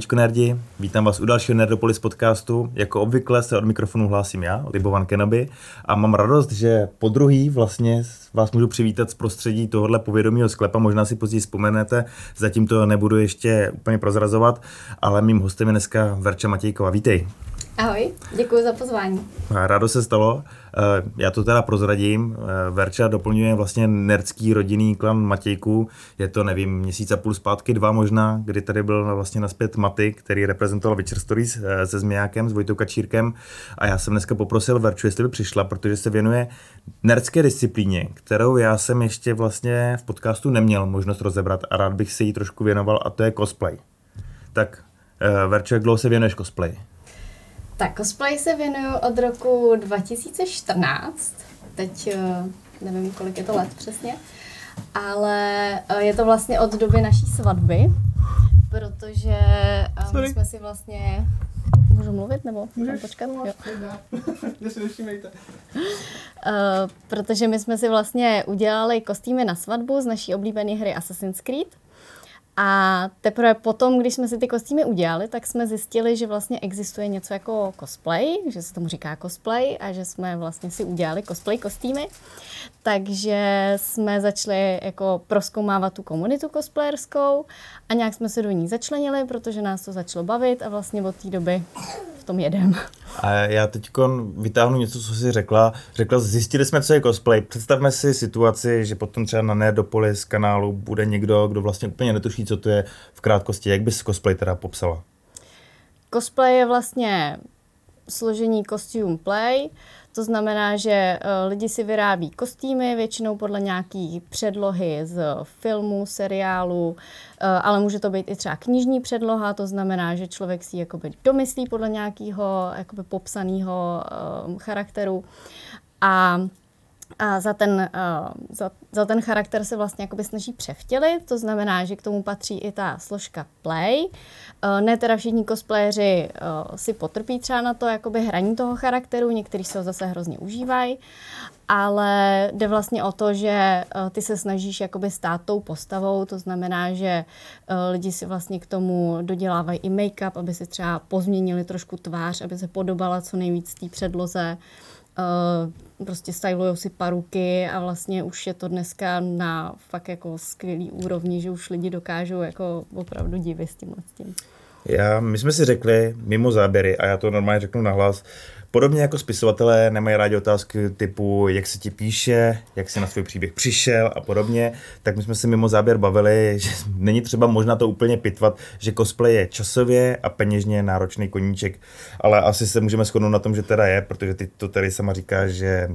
Zdravíčko nerdi, vítám vás u dalšího Nerdopolis podcastu. Jako obvykle se od mikrofonu hlásím já, Libovan Kenobi, a mám radost, že po druhý vlastně vás můžu přivítat z prostředí tohohle povědomího sklepa. Možná si později vzpomenete, zatím to nebudu ještě úplně prozrazovat, ale mým hostem je dneska Verča Matějková. Vítej. Ahoj, děkuji za pozvání. Rádo se stalo. Eh, já to teda prozradím. Eh, Verča doplňuje vlastně nerdský rodinný klan Matějků. Je to, nevím, měsíc a půl zpátky, dva možná, kdy tady byl vlastně naspět Maty, který reprezentoval Witcher Stories eh, se Změjákem, s Vojtou Kačírkem. A já jsem dneska poprosil Verču, jestli by přišla, protože se věnuje nerdské disciplíně, kterou já jsem ještě vlastně v podcastu neměl možnost rozebrat a rád bych se jí trošku věnoval a to je cosplay. Tak Verčo, jak dlouho se věnuješ cosplay? Tak cosplay se věnuju od roku 2014. Teď eh, nevím, kolik je to let přesně. Ale eh, je to vlastně od doby naší svatby, protože eh, Sorry. my jsme si vlastně Můžu mluvit nebo Můžeš počkat? Jo. uh, protože my jsme si vlastně udělali kostýmy na svatbu z naší oblíbené hry Assassin's Creed. A teprve potom, když jsme si ty kostýmy udělali, tak jsme zjistili, že vlastně existuje něco jako cosplay, že se tomu říká cosplay a že jsme vlastně si udělali cosplay kostýmy. Takže jsme začali jako proskoumávat tu komunitu cosplayerskou a nějak jsme se do ní začlenili, protože nás to začalo bavit a vlastně od té doby v tom jedem. A já teď vytáhnu něco, co jsi řekla. Řekla, zjistili jsme, co je cosplay. Představme si situaci, že potom třeba na Nerdopolis kanálu bude někdo, kdo vlastně úplně netuší, co to je v krátkosti. Jak bys cosplay teda popsala? Cosplay je vlastně složení costume play, to znamená, že uh, lidi si vyrábí kostýmy, většinou podle nějaký předlohy z filmu, seriálu, uh, ale může to být i třeba knižní předloha, to znamená, že člověk si jakoby domyslí podle nějakého popsaného uh, charakteru. A a za ten, uh, za, za ten charakter se vlastně jakoby snaží převtělit, to znamená, že k tomu patří i ta složka play. Uh, ne teda všichni cosplayeři uh, si potrpí třeba na to jakoby hraní toho charakteru, někteří se ho zase hrozně užívají, ale jde vlastně o to, že uh, ty se snažíš jakoby stát tou postavou, to znamená, že uh, lidi si vlastně k tomu dodělávají i make-up, aby si třeba pozměnili trošku tvář, aby se podobala co nejvíc té předloze. Uh, prostě stylují si paruky a vlastně už je to dneska na fakt jako skvělý úrovni, že už lidi dokážou jako opravdu divit s tím. S tím. Já, my jsme si řekli mimo záběry, a já to normálně řeknu nahlas, Podobně jako spisovatelé nemají rádi otázky typu, jak se ti píše, jak jsi na svůj příběh přišel a podobně, tak my jsme se mimo záběr bavili, že není třeba možná to úplně pitvat, že cosplay je časově a peněžně náročný koníček, ale asi se můžeme shodnout na tom, že teda je, protože ty to tady sama říkáš, že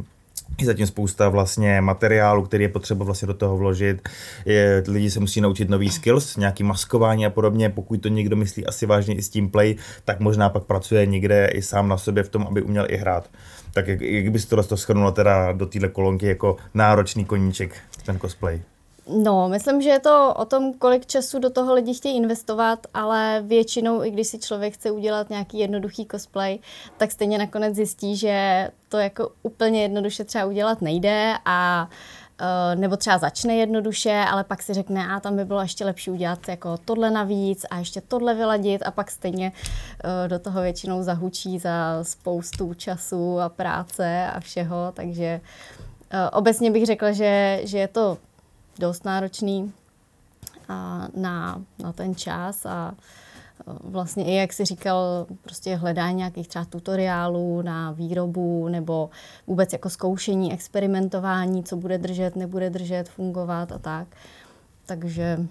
je zatím spousta vlastně materiálu, který je potřeba vlastně do toho vložit. Je, lidi se musí naučit nový skills, nějaký maskování a podobně. Pokud to někdo myslí asi vážně i s tím play, tak možná pak pracuje někde i sám na sobě v tom, aby uměl i hrát. Tak jak, jak bys to schrnula teda do téhle kolonky jako náročný koníček, ten cosplay? No, myslím, že je to o tom, kolik času do toho lidi chtějí investovat, ale většinou, i když si člověk chce udělat nějaký jednoduchý cosplay, tak stejně nakonec zjistí, že to jako úplně jednoduše třeba udělat nejde a Uh, nebo třeba začne jednoduše, ale pak si řekne, a tam by bylo ještě lepší udělat jako tohle navíc a ještě tohle vyladit. A pak stejně uh, do toho většinou zahučí za spoustu času a práce a všeho, takže uh, obecně bych řekla, že, že je to dost náročný a na, na ten čas a vlastně i, jak si říkal, prostě hledání nějakých třeba tutoriálů na výrobu nebo vůbec jako zkoušení, experimentování, co bude držet, nebude držet, fungovat a tak. Takže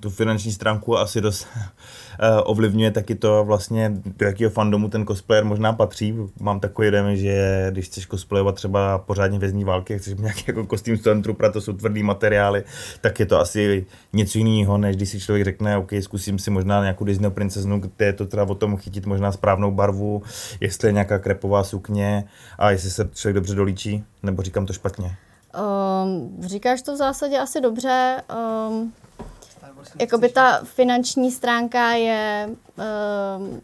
tu finanční stránku asi dost eh, ovlivňuje taky to vlastně, do jakého fandomu ten cosplayer možná patří. Mám takový den, že když chceš cosplayovat třeba pořádně vězní války, chceš nějaký jako kostým Stormtrooper, to jsou tvrdý materiály, tak je to asi něco jiného, než když si člověk řekne, OK, zkusím si možná nějakou Disney princeznu, kde je to teda o tom chytit možná správnou barvu, jestli je nějaká krepová sukně a jestli se člověk dobře dolíčí, nebo říkám to špatně. Um, říkáš to v zásadě asi dobře. Um, Jakoby ta finanční stránka je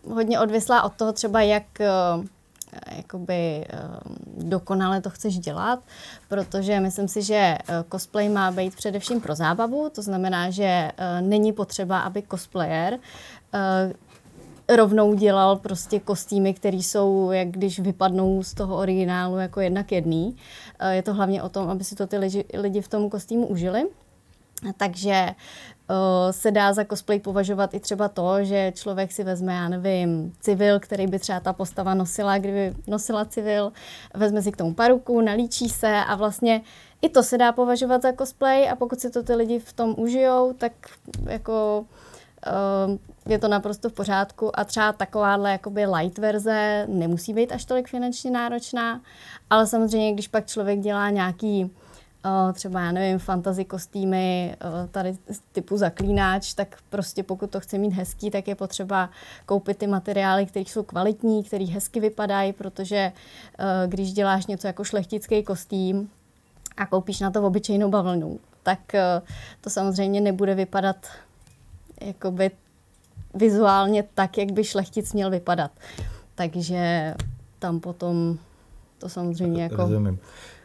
uh, hodně odvislá od toho třeba, jak uh, jakoby dokonale to chceš dělat, protože myslím si, že cosplay má být především pro zábavu, to znamená, že není potřeba, aby cosplayer rovnou dělal prostě kostýmy, které jsou, jak když vypadnou z toho originálu jako jednak jedný. Eh, je to hlavně o tom, aby si to ty lidi, lidi v tom kostýmu užili. Takže uh, se dá za cosplay považovat i třeba to, že člověk si vezme, já nevím, civil, který by třeba ta postava nosila, kdyby nosila civil, vezme si k tomu paruku, nalíčí se a vlastně i to se dá považovat za cosplay a pokud si to ty lidi v tom užijou, tak jako uh, je to naprosto v pořádku a třeba takováhle jakoby light verze nemusí být až tolik finančně náročná, ale samozřejmě, když pak člověk dělá nějaký třeba, já nevím, fantasy kostýmy, tady typu zaklínáč, tak prostě pokud to chce mít hezký, tak je potřeba koupit ty materiály, které jsou kvalitní, které hezky vypadají, protože když děláš něco jako šlechtický kostým a koupíš na to obyčejnou bavlnu, tak to samozřejmě nebude vypadat jakoby vizuálně tak, jak by šlechtic měl vypadat. Takže tam potom to samozřejmě jako... Rozumím.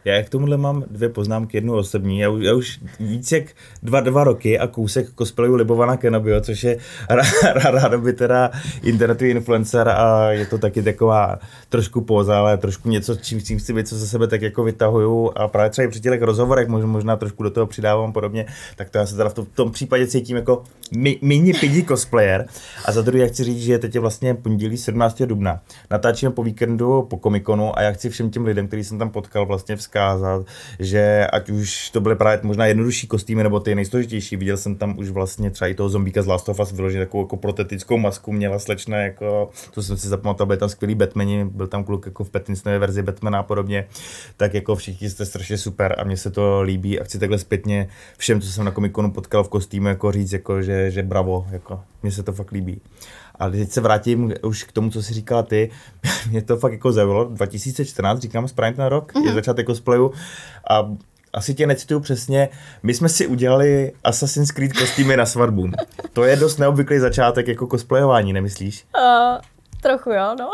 Já k tomuhle mám dvě poznámky, jednu osobní. Já už, já už víc jak dva, dva roky a kousek cosplayu Libovana Kenobio, což je ráda by teda internetový influencer a je to taky taková trošku poza, ale trošku něco, čím, čím si co ze sebe tak jako vytahuju a právě třeba i při těch rozhovorech možná, možná trošku do toho přidávám podobně, tak to já se teda v tom, v tom případě cítím jako mi, mini pidi cosplayer. A za druhé já chci říct, že teď je vlastně pondělí 17. dubna. Natáčíme po víkendu po komikonu a já chci všem těm lidem, který jsem tam potkal vlastně vzkázat, že ať už to byly právě možná jednodušší kostýmy nebo ty nejsložitější, viděl jsem tam už vlastně třeba i toho zombíka z Last of Us vyloženě takovou jako protetickou masku, měla slečna jako, to jsem si zapamatoval, byly tam skvělý Batmani, byl tam kluk jako v Pattinsonové verzi Batmana a podobně, tak jako všichni jste strašně super a mně se to líbí a chci takhle zpětně všem, co jsem na komikonu potkal v kostýmu, jako říct, jako, že, že bravo, jako, mně se to fakt líbí. A teď se vrátím už k tomu, co jsi říkala ty. Mě to fakt jako zaujalo. 2014, říkám správně ten rok, mm-hmm. je začátek cosplayu. A asi tě necituju přesně, my jsme si udělali Assassin's Creed kostýmy na svatbu. To je dost neobvyklý začátek jako cosplayování, nemyslíš? Uh, trochu jo, no.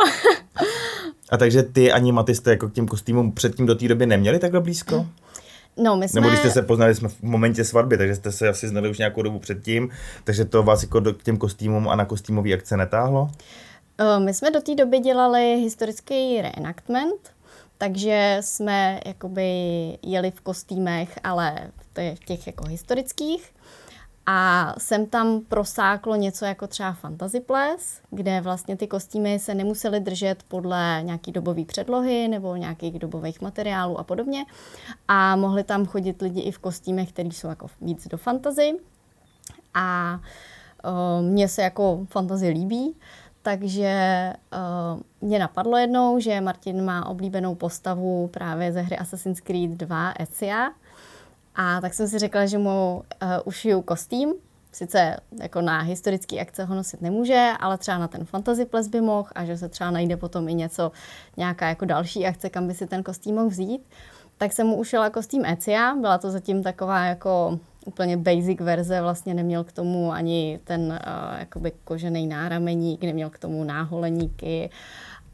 A takže ty ani Maty jste jako k těm kostýmům předtím do té doby neměli takhle blízko? No, my jsme... Nebo když jste se poznali jsme v momentě svatby, takže jste se asi znali už nějakou dobu předtím, takže to vás jako k těm kostýmům a na kostýmový akce netáhlo? My jsme do té doby dělali historický reenactment, takže jsme jakoby jeli v kostýmech, ale v těch jako historických. A sem tam prosáklo něco jako třeba Fantasy Ples, kde vlastně ty kostýmy se nemusely držet podle nějaký dobové předlohy nebo nějakých dobových materiálů a podobně. A mohli tam chodit lidi i v kostýmech, které jsou jako víc do fantasy. A uh, mně se jako fantasy líbí, takže uh, mě napadlo jednou, že Martin má oblíbenou postavu právě ze hry Assassin's Creed 2 Ezia, a tak jsem si řekla, že mu uh, ušiju kostým. Sice jako na historický akce ho nosit nemůže, ale třeba na ten fantasy ples by mohl a že se třeba najde potom i něco, nějaká jako další akce, kam by si ten kostým mohl vzít. Tak jsem mu ušila kostým Ecia, byla to zatím taková jako úplně basic verze, vlastně neměl k tomu ani ten uh, jakoby kožený nárameník, neměl k tomu náholeníky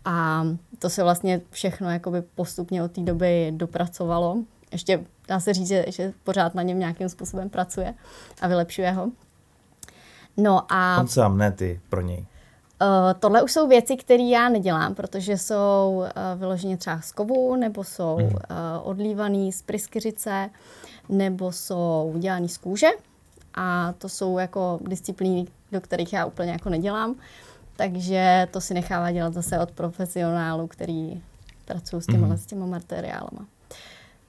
a to se vlastně všechno jakoby postupně od té doby dopracovalo ještě dá se říct, že, že pořád na něm nějakým způsobem pracuje a vylepšuje ho. No a... On sám, ne ty pro něj. Uh, tohle už jsou věci, které já nedělám, protože jsou uh, vyloženě třeba z kovu, nebo jsou uh, odlívaný z pryskyřice, nebo jsou udělaný z kůže. A to jsou jako disciplíny, do kterých já úplně jako nedělám. Takže to si nechává dělat zase od profesionálů, který pracují s těma, mm. s těma materiálama.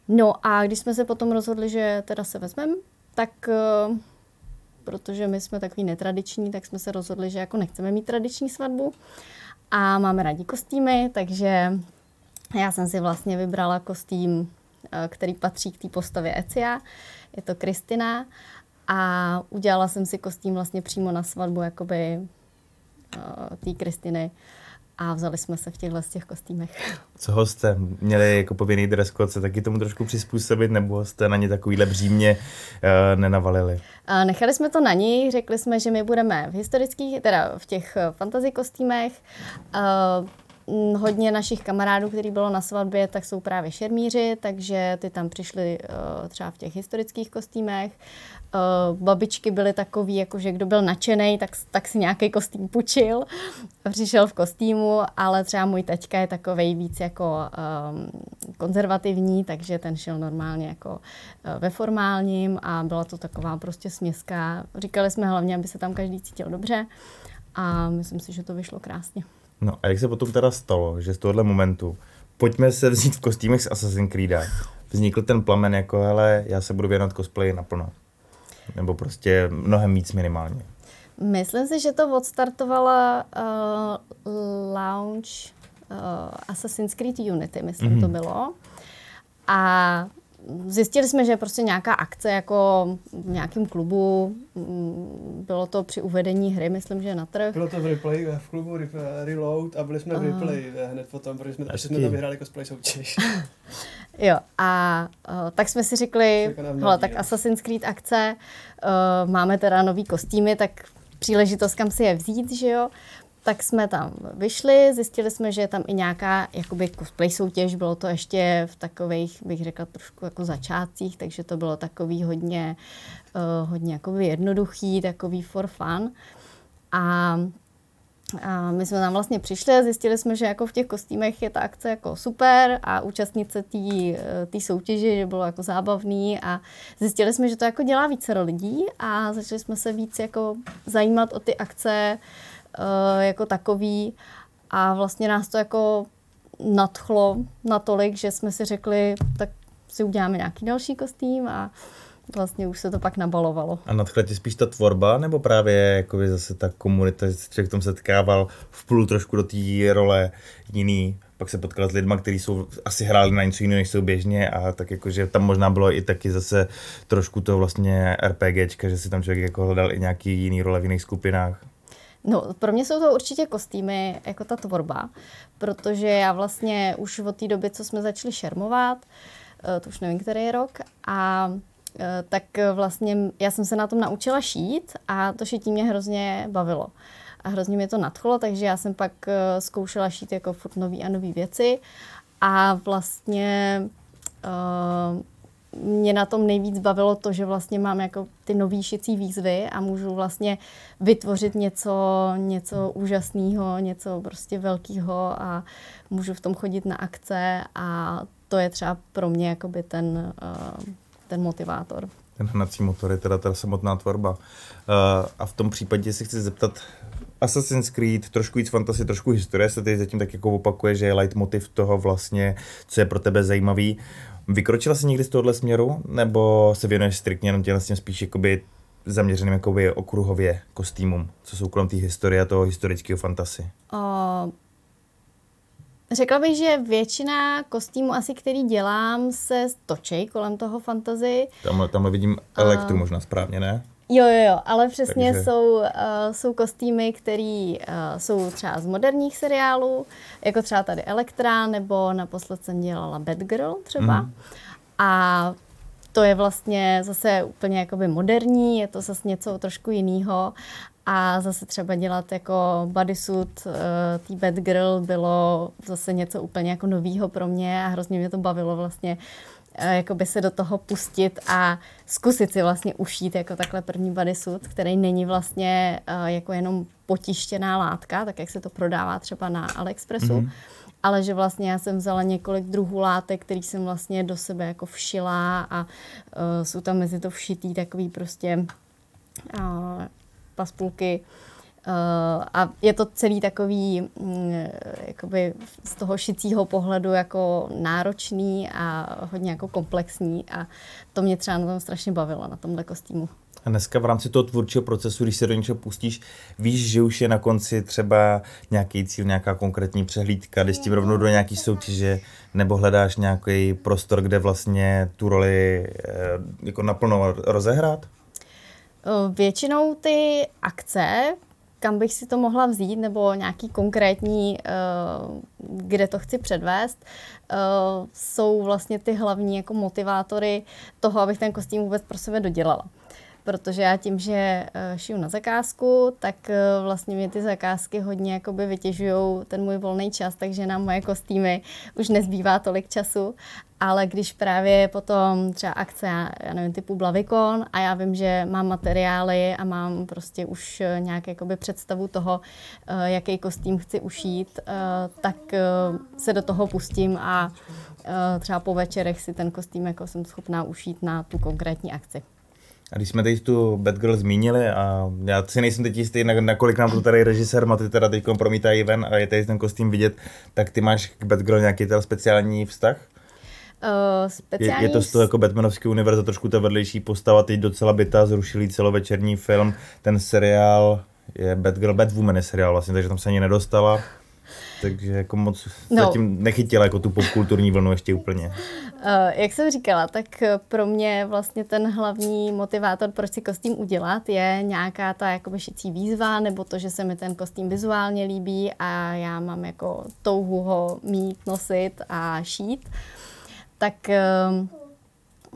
No a když jsme se potom rozhodli, že teda se vezmeme, tak uh, protože my jsme takový netradiční, tak jsme se rozhodli, že jako nechceme mít tradiční svatbu a máme rádi kostýmy, takže já jsem si vlastně vybrala kostým, eh, který patří k té postavě Ecia. Je to Kristina a udělala jsem si kostým vlastně přímo na svatbu jakoby uh, té Kristiny a vzali jsme se v těchhle z těch kostýmech. Co jste měli jako povinný dress code, se taky tomu trošku přizpůsobit, nebo jste na ně takovýhle břímě uh, nenavalili? Uh, nechali jsme to na ní, řekli jsme, že my budeme v historických, teda v těch fantasy kostýmech. Uh, hodně našich kamarádů, který bylo na svatbě, tak jsou právě šermíři, takže ty tam přišli uh, třeba v těch historických kostýmech. Uh, babičky byly takový, jako že kdo byl nadšený, tak, tak si nějaký kostým pučil, přišel v kostýmu, ale třeba můj teďka je takový víc jako um, konzervativní, takže ten šel normálně jako uh, ve formálním a byla to taková prostě směska. Říkali jsme hlavně, aby se tam každý cítil dobře a myslím si, že to vyšlo krásně. No a jak se potom teda stalo, že z tohohle momentu pojďme se vzít v kostýmech z Assassin's Creed, vznikl ten plamen jako, hele, já se budu věnovat cosplayi naplno. Nebo prostě mnohem víc minimálně. Myslím si, že to odstartovala uh, launch uh, Assassin's Creed Unity, myslím, mm-hmm. to bylo. A zjistili jsme, že je prostě nějaká akce jako v nějakém klubu, bylo to při uvedení hry, myslím, že na trh. Bylo to v replay, v klubu Reload a byli jsme v replay uh, hned potom, protože jsme, jsme tam vyhráli cosplay soutěž. jo, a uh, tak jsme si řekli, hele, tak Assassin's Creed akce, uh, máme teda nový kostýmy, tak příležitost, kam si je vzít, že jo tak jsme tam vyšli, zjistili jsme, že je tam i nějaká jakoby cosplay soutěž, bylo to ještě v takových, bych řekla, trošku jako začátcích, takže to bylo takový hodně, uh, hodně jakoby jednoduchý, takový for fun. A a my jsme tam vlastně přišli a zjistili jsme, že jako v těch kostýmech je ta akce jako super a účastnice té soutěže, že bylo jako zábavný a zjistili jsme, že to jako dělá více lidí a začali jsme se víc jako zajímat o ty akce, uh, jako takový a vlastně nás to jako nadchlo natolik, že jsme si řekli, tak si uděláme nějaký další kostým a vlastně už se to pak nabalovalo. A nadchla ti spíš ta tvorba, nebo právě jako zase ta komunita, že člověk tom setkával půl trošku do té role jiný, pak se potkal s lidmi, kteří jsou asi hráli na něco jiného, než jsou běžně a tak jakože tam možná bylo i taky zase trošku to vlastně RPGčka, že si tam člověk jako hledal i nějaký jiný role v jiných skupinách. No, pro mě jsou to určitě kostýmy, jako ta tvorba, protože já vlastně už od té doby, co jsme začali šermovat, eh, to už nevím, který je rok, a eh, tak vlastně já jsem se na tom naučila šít a to šití mě hrozně bavilo. A hrozně mě to nadchlo, takže já jsem pak eh, zkoušela šít jako furt nový a nové věci a vlastně uh, mě na tom nejvíc bavilo to, že vlastně mám jako ty nový šicí výzvy a můžu vlastně vytvořit něco, něco úžasného, něco prostě velkého a můžu v tom chodit na akce a to je třeba pro mě jakoby ten, uh, ten motivátor. Ten hnací motor je teda ta samotná tvorba. Uh, a v tom případě se chci zeptat, Assassin's Creed, trošku víc fantasy, trošku historie se tady zatím tak jako opakuje, že je leitmotiv toho vlastně, co je pro tebe zajímavý. Vykročila jsi někdy z tohohle směru, nebo se věnuješ striktně jenom těm spíš jakoby zaměřeným jakoby okruhově kostýmům, co jsou kolem té historie a toho historického fantasy? Uh, řekla bych, že většina kostýmů asi, který dělám, se točí kolem toho fantasy. Tamhle, tamhle vidím elektru uh, možná správně, ne? Jo, jo, jo, ale přesně Takže... jsou, uh, jsou kostýmy, které uh, jsou třeba z moderních seriálů, jako třeba tady Elektra, nebo naposled jsem dělala Batgirl třeba. Mm. A to je vlastně zase úplně jakoby moderní, je to zase něco trošku jiného. A zase třeba dělat jako bodysuit uh, tý Batgirl bylo zase něco úplně jako novýho pro mě a hrozně mě to bavilo vlastně uh, Eh, jakoby se do toho pustit a zkusit si vlastně ušít jako takhle první bodysuit, který není vlastně uh, jako jenom potištěná látka, tak jak se to prodává třeba na AliExpressu, mm-hmm. ale že vlastně já jsem vzala několik druhů látek, který jsem vlastně do sebe jako všila a uh, jsou tam mezi to všitý takový prostě uh, paspulky, Uh, a je to celý takový mm, jakoby z toho šicího pohledu jako náročný a hodně jako komplexní a to mě třeba na tom strašně bavilo, na tomhle kostýmu. A dneska v rámci toho tvůrčího procesu, když se do něčeho pustíš, víš, že už je na konci třeba nějaký cíl, nějaká konkrétní přehlídka, jdeš tím rovnou do nějaký soutěže, nebo hledáš nějaký prostor, kde vlastně tu roli eh, jako naplno rozehrát? Většinou ty akce kam bych si to mohla vzít, nebo nějaký konkrétní, uh, kde to chci předvést, uh, jsou vlastně ty hlavní jako motivátory toho, abych ten kostým vůbec pro sebe dodělala. Protože já tím, že uh, šiju na zakázku, tak uh, vlastně mě ty zakázky hodně jakoby vytěžují ten můj volný čas, takže na moje kostýmy už nezbývá tolik času ale když právě potom třeba akce, já nevím, typu Blavikon a já vím, že mám materiály a mám prostě už eh, nějak představu toho, eh, jaký kostým chci ušít, eh, tak se do toho pustím a třeba po večerech si ten kostým jako jsem schopná ušít na tu konkrétní akci. A když jsme teď tu Batgirl zmínili a já si nejsem teď jistý, nakolik nám to tady režisér Maty teda teď promítají ven a je tady ten kostým vidět, tak ty máš k Batgirl nějaký ten speciální vztah? Uh, speciální... je, je to z toho jako Batmanovský univerza trošku ta vedlejší postava, teď docela byta, zrušili celovečerní film, ten seriál je Batgirl, Batwoman je seriál vlastně, takže tam se ani nedostala. Takže jako moc no. zatím nechytila jako tu popkulturní vlnu ještě úplně. Uh, jak jsem říkala, tak pro mě vlastně ten hlavní motivátor, proč si kostým udělat, je nějaká ta jako šicí výzva, nebo to, že se mi ten kostým vizuálně líbí a já mám jako touhu ho mít, nosit a šít. Tak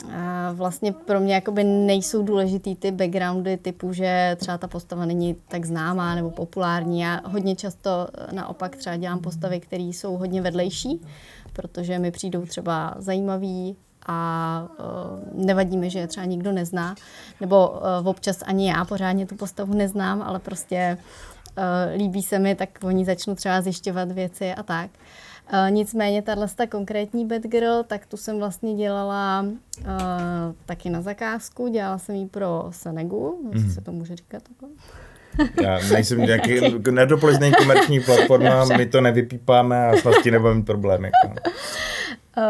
ehm, vlastně pro mě jakoby nejsou důležitý ty backgroundy typu, že třeba ta postava není tak známá nebo populární. Já hodně často naopak třeba dělám postavy, které jsou hodně vedlejší, protože mi přijdou třeba zajímavý a uh, nevadí mi, že je třeba nikdo nezná. Nebo uh, občas ani já pořádně tu postavu neznám, ale prostě uh, líbí se mi, tak oni začnu třeba zjišťovat věci a tak. Uh, nicméně tahle konkrétní Batgirl, tak tu jsem vlastně dělala uh, taky na zakázku, dělala jsem ji pro Senegu, mm. se to může říkat takhle. Já nejsem nějaký nedopolizný komerční platforma, my to nevypípáme a s vlastně nebudeme mít problémy. Jako. Uh,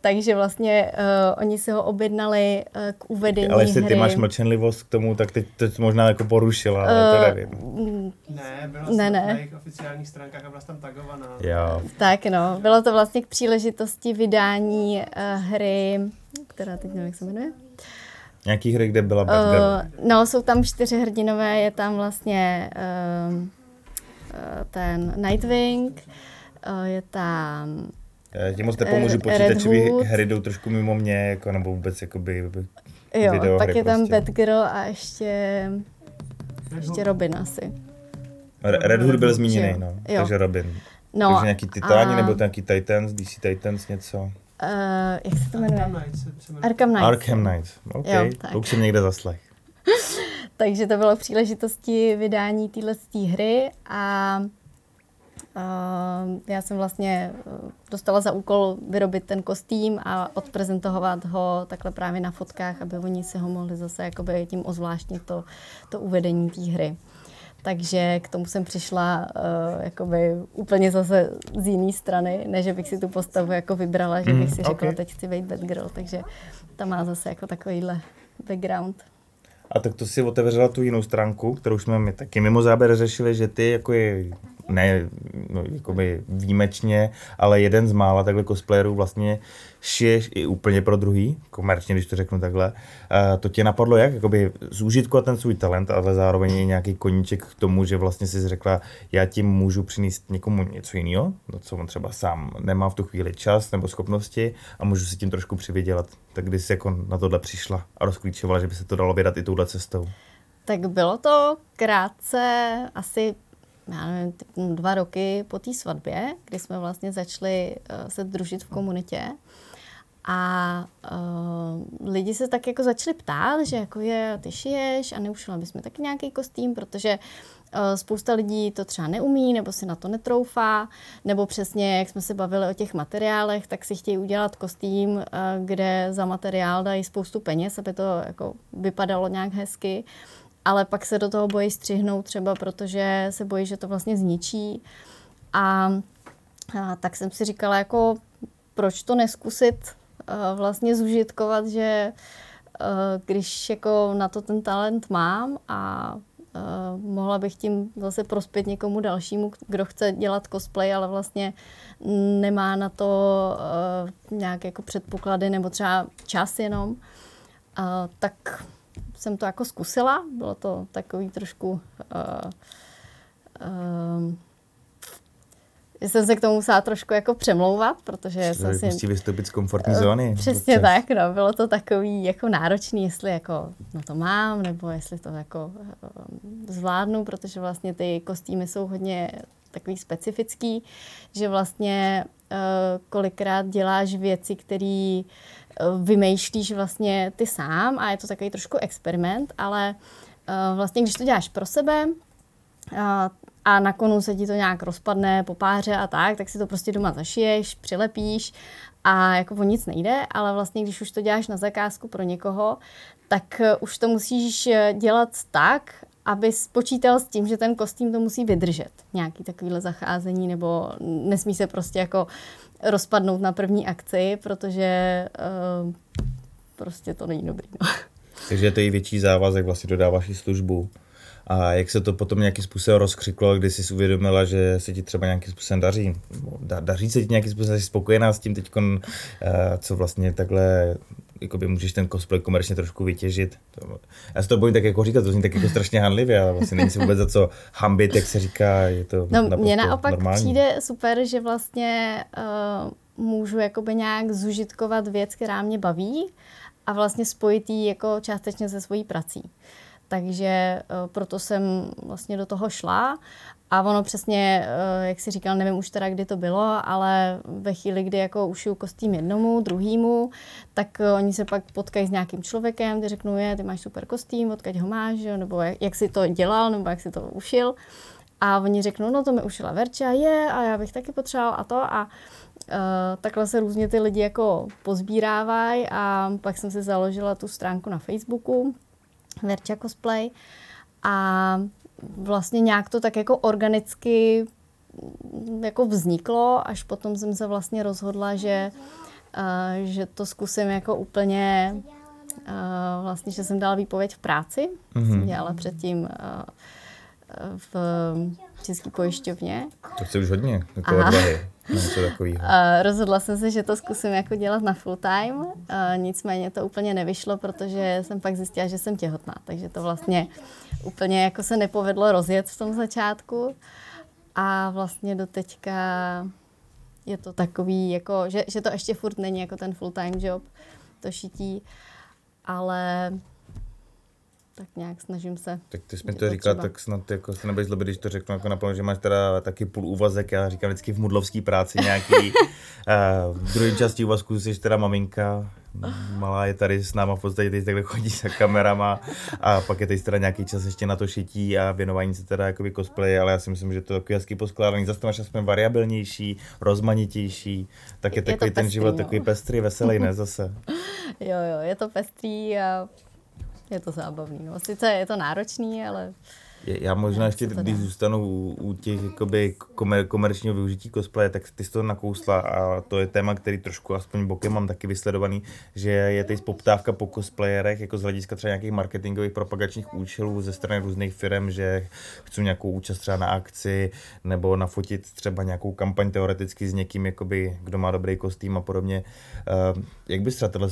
takže vlastně uh, oni si ho objednali uh, k uvedení Ale jestli hry. ty máš mlčenlivost k tomu, tak teď to možná jako porušila, ale to nevím. Ne, byla ne, ne. na jejich oficiálních stránkách a byla tam tagovaná. Jo. Tak no, bylo to vlastně k příležitosti vydání uh, hry, která teď nevím, jak se jmenuje. Nějaký hry, kde byla Batgirl? Uh, no, jsou tam čtyři hrdinové, je tam vlastně uh, uh, ten Nightwing, uh, je tam já ti moc nepomůžu, počítačové hry jdou trošku mimo mě, jako, nebo vůbec jakoby Jo, pak je tam prostě. Batgirl a ještě, ještě Robin asi. Red Hood byl zmíněný, no, jo. takže Robin. No, takže nějaký Titáni, a... nebo nějaký Titans, DC Titans, něco? Uh, jak se to jmenuje? Arkham Knights. Arkham Knights. Arkham Knights, ok, jo, tak. to už jsem někde zaslech. takže to bylo příležitosti vydání téhle hry a já jsem vlastně eh, dostala za úkol vyrobit ten kostým a odprezentovat ho takhle právě na fotkách, aby oni si ho mohli zase jakoby tím ozvláštnit to, to uvedení té hry. Takže k tomu jsem přišla uh, jakoby úplně zase z jiné strany, než že bych si tu postavu jako vybrala, že bych si mm, řekla, okay. teď chci být Batgirl, takže ta má zase jako takovýhle background. A tak to si otevřela tu jinou stránku, kterou jsme mi taky mimo záběr řešili, že ty jako je ne no, jakoby výjimečně, ale jeden z mála takhle cosplayerů vlastně šiješ i úplně pro druhý, komerčně, když to řeknu takhle. Uh, to tě napadlo jak? Jakoby zúžitkovat ten svůj talent, ale zároveň i nějaký koníček k tomu, že vlastně si řekla, já tím můžu přinést někomu něco jiného, no, co on třeba sám nemá v tu chvíli čas nebo schopnosti a můžu si tím trošku přivydělat. Tak když jsi jako na tohle přišla a rozklíčovala, že by se to dalo vydat i touhle cestou? Tak bylo to krátce, asi já nevím, dva roky po té svatbě, kdy jsme vlastně začali uh, se družit v komunitě. A uh, lidi se tak jako začali ptát, že jako je, ty šiješ a neušila bys mi taky nějaký kostým, protože uh, spousta lidí to třeba neumí, nebo si na to netroufá, nebo přesně, jak jsme se bavili o těch materiálech, tak si chtějí udělat kostým, uh, kde za materiál dají spoustu peněz, aby to jako vypadalo nějak hezky ale pak se do toho bojí střihnout třeba, protože se bojí, že to vlastně zničí. A, a tak jsem si říkala, jako proč to neskusit uh, vlastně zužitkovat, že uh, když jako na to ten talent mám a uh, mohla bych tím zase prospět někomu dalšímu, kdo chce dělat cosplay, ale vlastně nemá na to uh, nějak jako předpoklady nebo třeba čas jenom, uh, tak jsem to jako zkusila, bylo to takový trošku uh, uh, jsem se k tomu musela trošku jako přemlouvat, protože jsem si... Musí vystoupit z komfortní eh, zóny. Přesně občas. tak, no, bylo to takový jako náročný, jestli jako no to mám, nebo jestli to jako zvládnu, protože vlastně ty kostýmy jsou hodně takový specifický, že vlastně uh, kolikrát děláš věci, které vymýšlíš vlastně ty sám a je to takový trošku experiment, ale uh, vlastně když to děláš pro sebe, uh, a na konu se ti to nějak rozpadne po páře a tak, tak si to prostě doma zašiješ, přilepíš a jako o nic nejde, ale vlastně když už to děláš na zakázku pro někoho, tak už to musíš dělat tak, aby počítal s tím, že ten kostým to musí vydržet. Nějaký takovýhle zacházení, nebo nesmí se prostě jako rozpadnout na první akci, protože uh, prostě to není dobrý. No. Takže to je větší závazek, vlastně dodáváš i službu. A jak se to potom nějakým způsobem rozkřiklo, kdy jsi uvědomila, že se ti třeba nějakým způsobem daří? Da, daří se ti nějakým způsobem, jsi spokojená s tím teď, eh, co vlastně takhle jakoby můžeš ten cosplay komerčně trošku vytěžit. To, já se to bojím tak jako říkat, to zní tak jako strašně hanlivě, ale vlastně není se vůbec za co hambit, jak se říká, je to No mně naopak normální. přijde super, že vlastně uh, můžu jakoby nějak zužitkovat věc, která mě baví a vlastně spojit ji jako částečně se svojí prací. Takže uh, proto jsem vlastně do toho šla a ono přesně, uh, jak si říkal, nevím už teda, kdy to bylo, ale ve chvíli, kdy jako ušiju kostým jednomu, druhýmu, tak uh, oni se pak potkají s nějakým člověkem, ty řeknou, je, ty máš super kostým, odkaď ho máš, nebo jak, jak jsi to dělal, nebo jak jsi to ušil. A oni řeknou, no to mi ušila Verča, je, a já bych taky potřeboval a to. A uh, takhle se různě ty lidi jako pozbírávají a pak jsem si založila tu stránku na Facebooku, Verča Cosplay. A vlastně nějak to tak jako organicky mm, jako vzniklo, až potom jsem se vlastně rozhodla, že, uh, že to zkusím jako úplně, uh, vlastně, že jsem dala výpověď v práci, mm-hmm. jsem dělala předtím uh, v České pojišťovně. To chce už hodně, jako odvahy. Něco. Uh, rozhodla jsem se, že to zkusím jako dělat na full time, uh, nicméně to úplně nevyšlo, protože jsem pak zjistila, že jsem těhotná, takže to vlastně úplně jako se nepovedlo rozjet v tom začátku a vlastně do teďka je to takový, jako, že, že to ještě furt není jako ten full time job, to šití, ale tak nějak snažím se. Tak ty jsi mi to říkal, tak snad jako se nebudeš zlobit, když to řeknu jako naplno, že máš teda taky půl úvazek, já říkám vždycky v mudlovské práci nějaký. uh, v druhé části úvazku jsi teda maminka, malá je tady s náma v podstatě, teď takhle chodí za kamerama a pak je tady teda nějaký čas ještě na to šití a věnování se teda jakoby cosplay, ale já si myslím, že to je takový hezký poskládaný, zase to máš aspoň variabilnější, rozmanitější, tak je, je takový ten život no. takový pestrý, veselý, ne zase. jo, jo, je to pestrý a je to zábavný. No. Sice je to náročný, ale já možná ještě, když zůstanu u, u těch jakoby komer, komerčního využití cosplaye, tak ty jsi to nakousla a to je téma, který trošku aspoň bokem mám taky vysledovaný, že je teď poptávka po cosplayerech, jako z hlediska třeba nějakých marketingových propagačních účelů ze strany různých firm, že chci nějakou účast třeba na akci nebo nafotit třeba nějakou kampaň teoreticky s někým, jakoby, kdo má dobrý kostým a podobně. Uh, jak bys třeba tenhle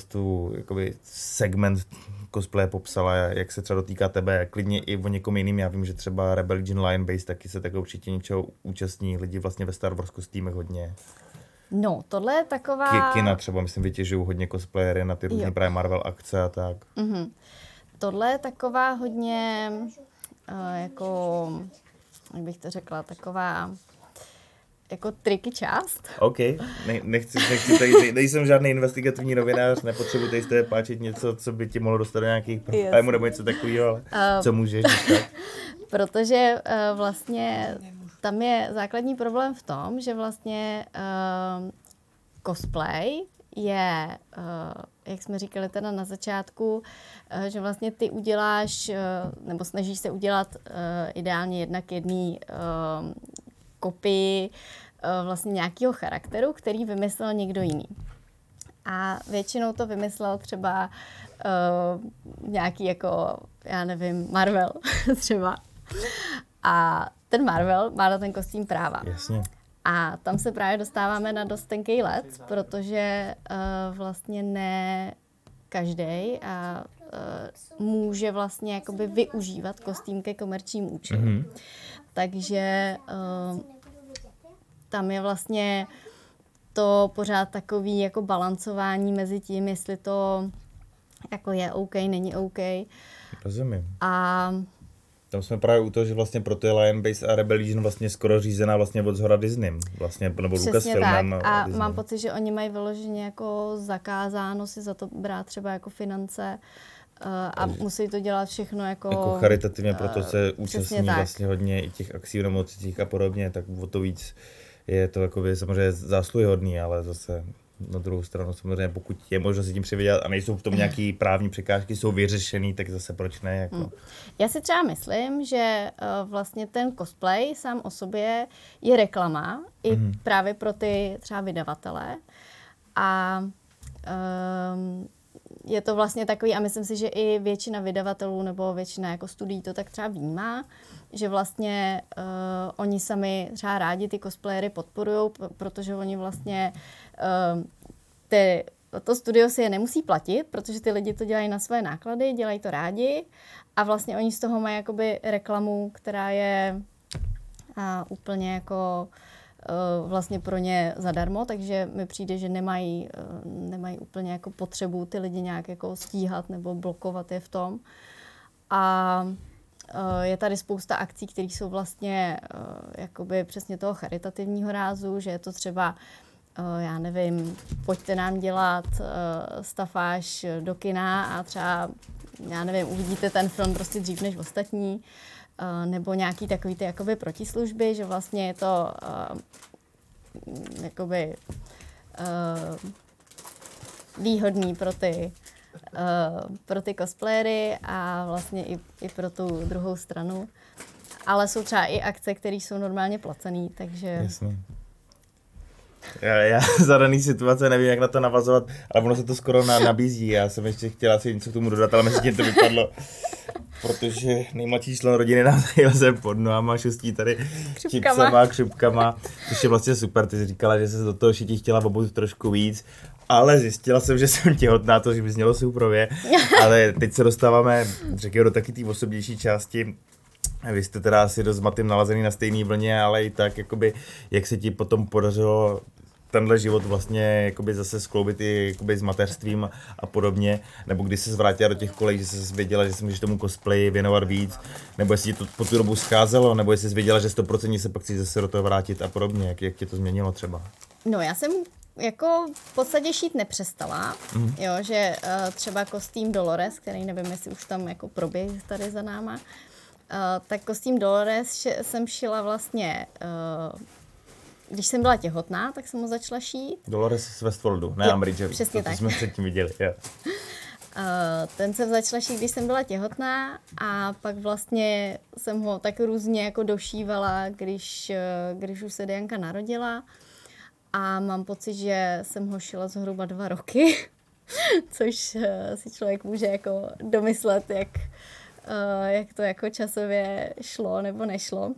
segment cosplay popsala, jak se třeba dotýká tebe, klidně i o někom jiným. Já vím, že třeba Rebel Legion Lion Base taky se tak určitě něčeho účastní lidi vlastně ve Star Wars kostýmech hodně. No, tohle je taková... Kina třeba, myslím, vytěžují hodně cosplayery na ty různé právě Marvel akce a tak. Mm-hmm. Tohle je taková hodně, uh, jako, jak bych to řekla, taková jako triky část. OK, ne, nechci, nechci tady, nejsem žádný investigativní novinář, nepotřebuji tady z té páčit něco, co by ti mohlo dostat do nějakých problémů nebo něco takového, ale uh, co můžeš? Protože uh, vlastně tam je základní problém v tom, že vlastně uh, cosplay je, uh, jak jsme říkali teda na začátku, uh, že vlastně ty uděláš, uh, nebo snažíš se udělat uh, ideálně jednak jedný uh, kopii uh, vlastně nějakého charakteru, který vymyslel někdo jiný. A většinou to vymyslel třeba uh, nějaký jako, já nevím, Marvel třeba. A ten Marvel má na ten kostým práva. Jasně. A tam se právě dostáváme na dost tenký let, protože uh, vlastně ne každý a uh, může vlastně jakoby využívat kostým ke komerčním účelům. Mm-hmm. Takže uh, tam je vlastně to pořád takový jako balancování mezi tím, jestli to jako je OK, není OK. Rozumím. A tam jsme právě u toho, že vlastně pro ty Lion Base a Rebellion vlastně skoro řízená vlastně od zhora Disney, vlastně, nebo Přesně tak. A Disney. mám pocit, že oni mají vyloženě jako zakázáno si za to brát třeba jako finance uh, a musí to dělat všechno jako... Jako charitativně, proto se uh, účastní vlastně hodně i těch akcí v nemocnicích a podobně, tak o to víc je to jako samozřejmě zásluhy ale zase na druhou stranu samozřejmě, pokud je možno si tím přivydělat a nejsou v tom nějaké právní překážky, jsou vyřešený, tak zase proč ne? Jako. Hmm. Já si třeba myslím, že uh, vlastně ten cosplay sám o sobě je reklama i hmm. právě pro ty třeba vydavatele a um, je to vlastně takový, a myslím si, že i většina vydavatelů nebo většina jako studií to tak třeba vnímá, že vlastně uh, oni sami třeba rádi ty cosplayery podporují, protože oni vlastně uh, ty, to studio si je nemusí platit, protože ty lidi to dělají na své náklady, dělají to rádi a vlastně oni z toho mají jakoby reklamu, která je uh, úplně jako uh, vlastně pro ně zadarmo, takže mi přijde, že nemají, uh, nemají úplně jako potřebu ty lidi nějak jako stíhat nebo blokovat je v tom. A Eh, je tady spousta akcí, které jsou vlastně eh, jakoby přesně toho charitativního rázu, že je to třeba eh, já nevím, pojďte nám dělat stafáž do kina a třeba, já nevím, uvidíte ten film prostě dřív než ostatní, nebo nějaký takový ty jakoby protislužby, že vlastně je to jakoby výhodný pro ty uh, pro ty cosplayery a vlastně i, i pro tu druhou stranu. Ale jsou třeba i akce, které jsou normálně placené, takže... Jasně. Já, já za daný situace nevím, jak na to navazovat, ale ono se to skoro na, nabízí. Já jsem ještě chtěla si něco k tomu dodat, ale mezi tím to vypadlo. Protože nejmladší člen rodiny nás se pod nohama, šustí tady čipsama, křupkama, což je vlastně super. Ty jsi říkala, že se do toho šití chtěla obout trošku víc ale zjistila jsem, že jsem těhotná, to že by znělo suprově, ale teď se dostáváme, řekněme, do taky té osobnější části, vy jste teda asi dost matým nalazený na stejné vlně, ale i tak, jakoby, jak se ti potom podařilo tenhle život vlastně jakoby zase skloubit i jakoby s mateřstvím a podobně, nebo když se zvrátila do těch kolejí, že jsi věděla, že se můžeš tomu cosplay věnovat víc, nebo jestli ti to po tu dobu scházelo, nebo jestli jsi věděla, že 100% se pak chci zase do toho vrátit a podobně, jak, jak tě to změnilo třeba? No já jsem jako v podstatě šít nepřestala, mm. jo, že uh, třeba kostým Dolores, který nevím, jestli už tam jako proběh tady za náma, uh, tak kostým Dolores jsem šila vlastně, uh, když jsem byla těhotná, tak jsem ho začala šít. Dolores z Westworldu, ne Ambridge, přesně to, tak. jsme předtím viděli, jo. Uh, ten jsem začala šít, když jsem byla těhotná a pak vlastně jsem ho tak různě jako došívala, když, když už se Dianka narodila a mám pocit, že jsem ho šila zhruba dva roky, což uh, si člověk může jako domyslet, jak, jak to jako časově šlo nebo nešlo.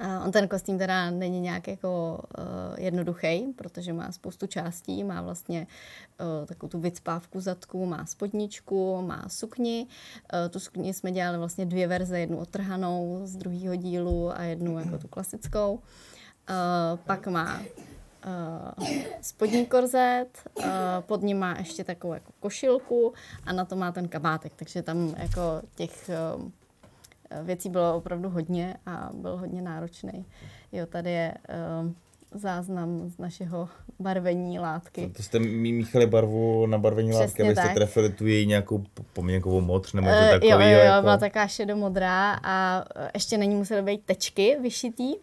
Uh, on ten kostým teda není nějak jako uh, jednoduchý, protože má spoustu částí, má vlastně uh, takovou tu vycpávku zadku, má spodničku, má sukni. Uh, tu sukni jsme dělali vlastně dvě verze, jednu otrhanou z druhého dílu a jednu jako tu klasickou. Uh, pak má uh, spodní korzet, uh, pod ním má ještě takovou jako košilku a na to má ten kabátek, takže tam jako těch uh, věcí bylo opravdu hodně a byl hodně náročný. Jo, tady je uh, záznam z našeho barvení látky. To, to jste míchali barvu na barvení Přesně látky, abyste tak. trefili tu její nějakou poměnkovou modř nebo něco uh, takového. Jo, jo, jo, jako... byla taká šedomodrá a ještě není museli být tečky vyšitý,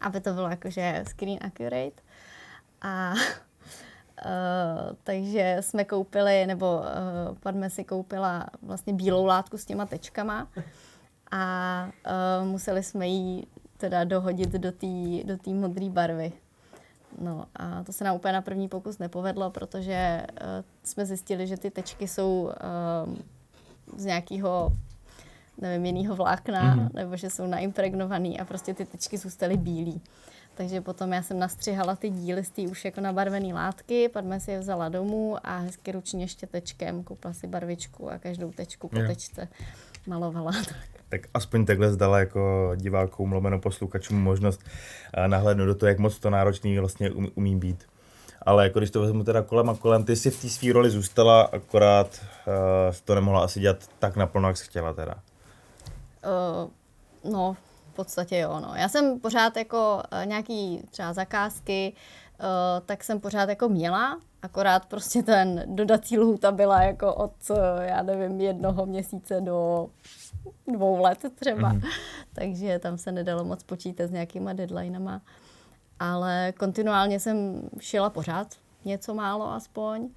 aby to bylo jakože screen accurate. A Uh, takže jsme koupili, nebo uh, Padme si koupila vlastně bílou látku s těma tečkama a uh, museli jsme ji teda dohodit do té do tý modré barvy. No a to se nám úplně na první pokus nepovedlo, protože uh, jsme zjistili, že ty tečky jsou uh, z nějakého nevím, jiného vlákna, mm-hmm. nebo že jsou naimpregnovaný a prostě ty tečky zůstaly bílý. Takže potom já jsem nastřihala ty díly z té už jako nabarvené látky, padme si je vzala domů a hezky ručně štětečkem koupila si barvičku a každou tečku po tečce malovala. Tak aspoň takhle zdala jako divákům, lomeno posluchačům možnost eh, nahlédnout do toho, jak moc to náročný vlastně umí, být. Ale jako když to vezmu teda kolem a kolem, ty si v té své roli zůstala, akorát uh, to nemohla asi dělat tak naplno, jak jsi chtěla teda. Uh, no, v podstatě jo, no. Já jsem pořád jako uh, nějaký třeba zakázky, tak jsem pořád jako měla, akorát prostě ten dodací lhůta byla jako od, uh, já nevím, jednoho měsíce do dvou let třeba. Mm. Takže tam se nedalo moc počítat s nějakýma deadlinama. Ale kontinuálně jsem šila pořád, něco málo aspoň.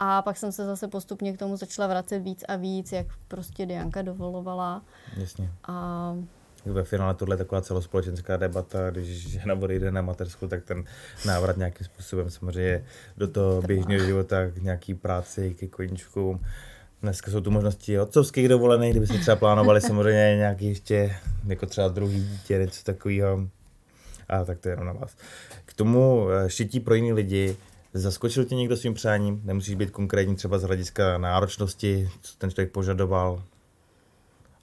A pak jsem se zase postupně k tomu začala vracet víc a víc, jak prostě Dianka dovolovala. Jasně. A ve finále tohle je taková celospolečenská debata, když žena odejde na mateřskou, tak ten návrat nějakým způsobem samozřejmě do toho běžného života, k nějaký práci, ke koníčkům. Dneska jsou tu možnosti otcovských dovolených, kdyby se třeba plánovali samozřejmě nějaký ještě, jako třeba druhý dítě, něco takového. A tak to je jenom na vás. K tomu eh, šití pro jiný lidi, zaskočil tě někdo svým přáním? Nemusíš být konkrétní třeba z hlediska náročnosti, co ten člověk požadoval,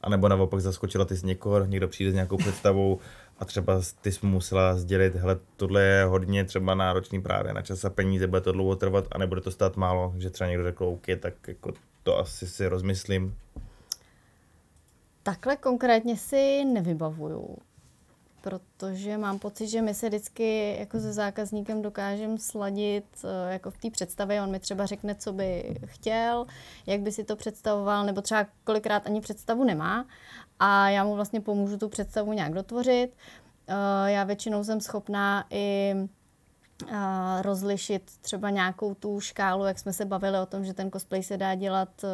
a nebo naopak zaskočila ty z někoho, někdo přijde s nějakou představou a třeba ty jsi mu musela sdělit, hele, tohle je hodně třeba náročný právě na čas a peníze, bude to dlouho trvat a nebude to stát málo, že třeba někdo řekl, OK, tak jako to asi si rozmyslím. Takhle konkrétně si nevybavuju protože mám pocit, že my se vždycky jako se zákazníkem dokážeme sladit eh, jako v té představě. On mi třeba řekne, co by chtěl, jak by si to představoval, nebo třeba kolikrát ani představu nemá a já mu vlastně pomůžu tu představu nějak dotvořit. Eh, já většinou jsem schopná i eh, rozlišit třeba nějakou tu škálu, jak jsme se bavili o tom, že ten cosplay se dá dělat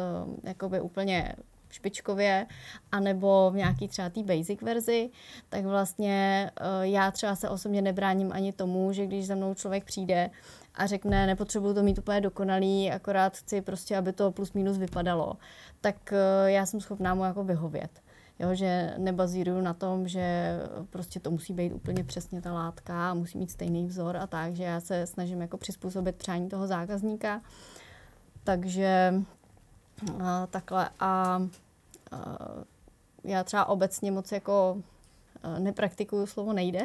jakoby úplně špičkově, anebo v nějaký třeba té basic verzi, tak vlastně eh, já třeba se osobně nebráním ani tomu, že když za mnou člověk přijde a řekne, nepotřebuju to mít úplně dokonalý, akorát chci prostě, aby to plus minus vypadalo, tak eh, já jsem schopná mu jako vyhovět. Jo, že nebazíruju na tom, že prostě to musí být úplně přesně ta látka a musí mít stejný vzor a tak, že já se snažím jako přizpůsobit přání toho zákazníka. Takže a, takhle a já třeba obecně moc jako nepraktikuju slovo nejde.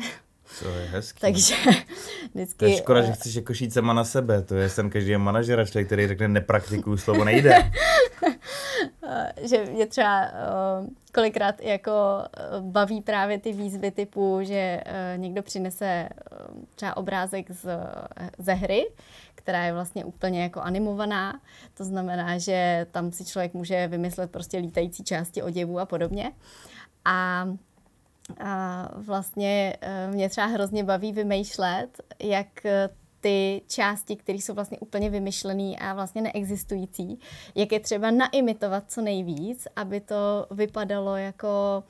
To je hezký. Takže vždycky... To je škoda, že chceš jako šít sama na sebe. To je sen každý manažera, člověk, který řekne nepraktikuju slovo nejde. že mě třeba kolikrát jako baví právě ty výzvy typu, že někdo přinese třeba obrázek z, ze hry, která je vlastně úplně jako animovaná. To znamená, že tam si člověk může vymyslet prostě lítající části oděvu a podobně. A a vlastně mě třeba hrozně baví vymýšlet, jak ty části, které jsou vlastně úplně vymyšlené a vlastně neexistující, jak je třeba naimitovat co nejvíc, aby to vypadalo jako,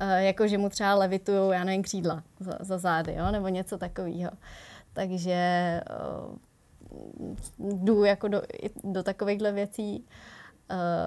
eh, jako že mu třeba levitují, já nevím, křídla za, za zády, jo? nebo něco takového. Takže jdu jako do, do takovýchhle věcí. Uh,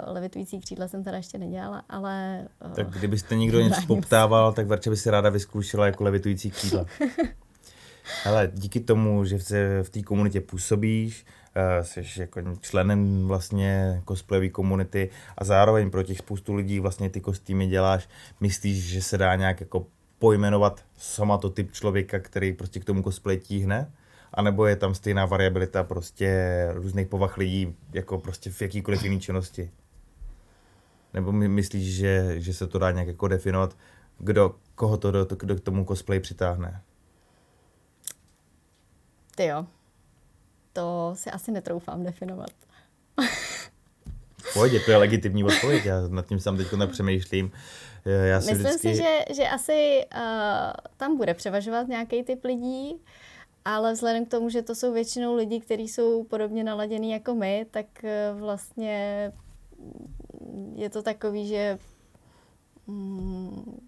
levitující křídla jsem teda ještě nedělala, ale... Uh, tak kdybyste někdo něco poptával, tak Verče by si ráda vyzkoušela jako levitující křídla. Ale díky tomu, že v té komunitě působíš, uh, jsi jako členem vlastně cosplayové komunity a zároveň pro těch spoustu lidí vlastně ty kostýmy děláš, myslíš, že se dá nějak jako pojmenovat somatotyp člověka, který prostě k tomu cosplay tíhne? A nebo je tam stejná variabilita prostě různých povah lidí, jako prostě v jakýkoliv jiný činnosti? Nebo my myslíš, že, že se to dá nějak jako definovat, kdo, koho to do, kdo k tomu cosplay přitáhne? Ty jo, to si asi netroufám definovat. Pohodě, to je legitimní odpověď, já nad tím sám teď nepřemýšlím. Já si Myslím vždycky... si, že, že asi uh, tam bude převažovat nějaký typ lidí, ale vzhledem k tomu, že to jsou většinou lidi, kteří jsou podobně naladění jako my, tak uh, vlastně je to takový, že mm,